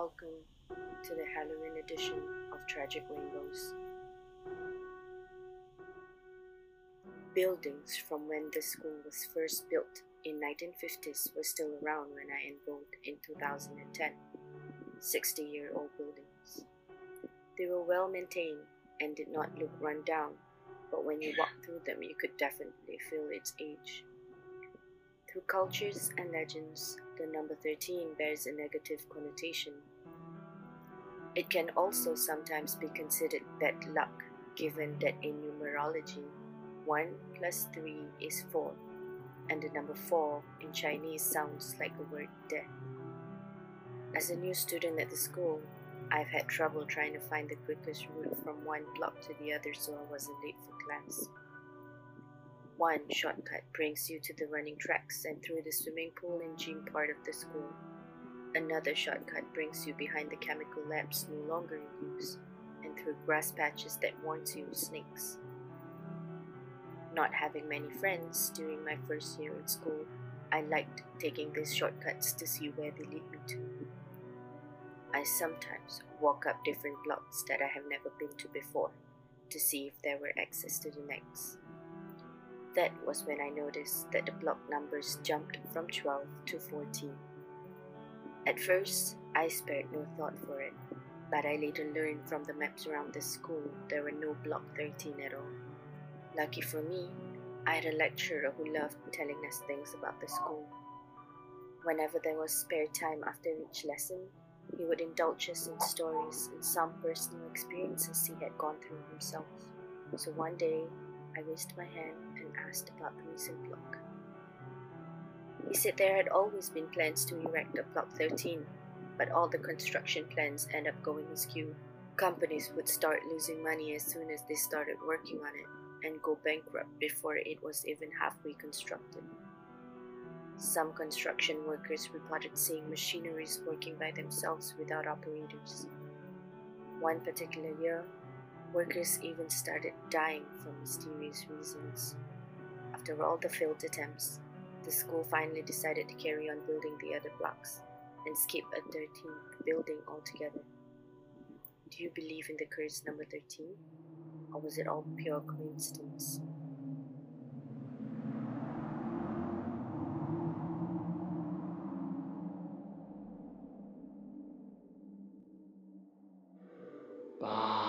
welcome to the Halloween edition of Tragic Rainbows. Buildings from when the school was first built in 1950s were still around when I enrolled in 2010. 60-year-old buildings. They were well maintained and did not look run down, but when you walked through them you could definitely feel its age. Through cultures and legends, the number 13 bears a negative connotation. It can also sometimes be considered bad luck, given that in numerology, 1 plus 3 is 4, and the number 4 in Chinese sounds like the word death. As a new student at the school, I've had trouble trying to find the quickest route from one block to the other so I wasn't late for class. One shortcut brings you to the running tracks and through the swimming pool and gym part of the school. Another shortcut brings you behind the chemical labs no longer in use and through grass patches that warns you of snakes. Not having many friends during my first year in school, I liked taking these shortcuts to see where they lead me to. I sometimes walk up different blocks that I have never been to before to see if there were access to the next. That was when I noticed that the block numbers jumped from 12 to 14. At first, I spared no thought for it, but I later learned from the maps around the school there were no block 13 at all. Lucky for me, I had a lecturer who loved telling us things about the school. Whenever there was spare time after each lesson, he would indulge us in stories and some personal experiences he had gone through himself. So one day, I raised my hand and asked about the recent block. He said there had always been plans to erect a Block 13, but all the construction plans end up going askew. Companies would start losing money as soon as they started working on it and go bankrupt before it was even halfway constructed. Some construction workers reported seeing machineries working by themselves without operators. One particular year, Workers even started dying for mysterious reasons. After all the failed attempts, the school finally decided to carry on building the other blocks and skip a 13th building altogether. Do you believe in the curse number 13? Or was it all pure coincidence? Bye.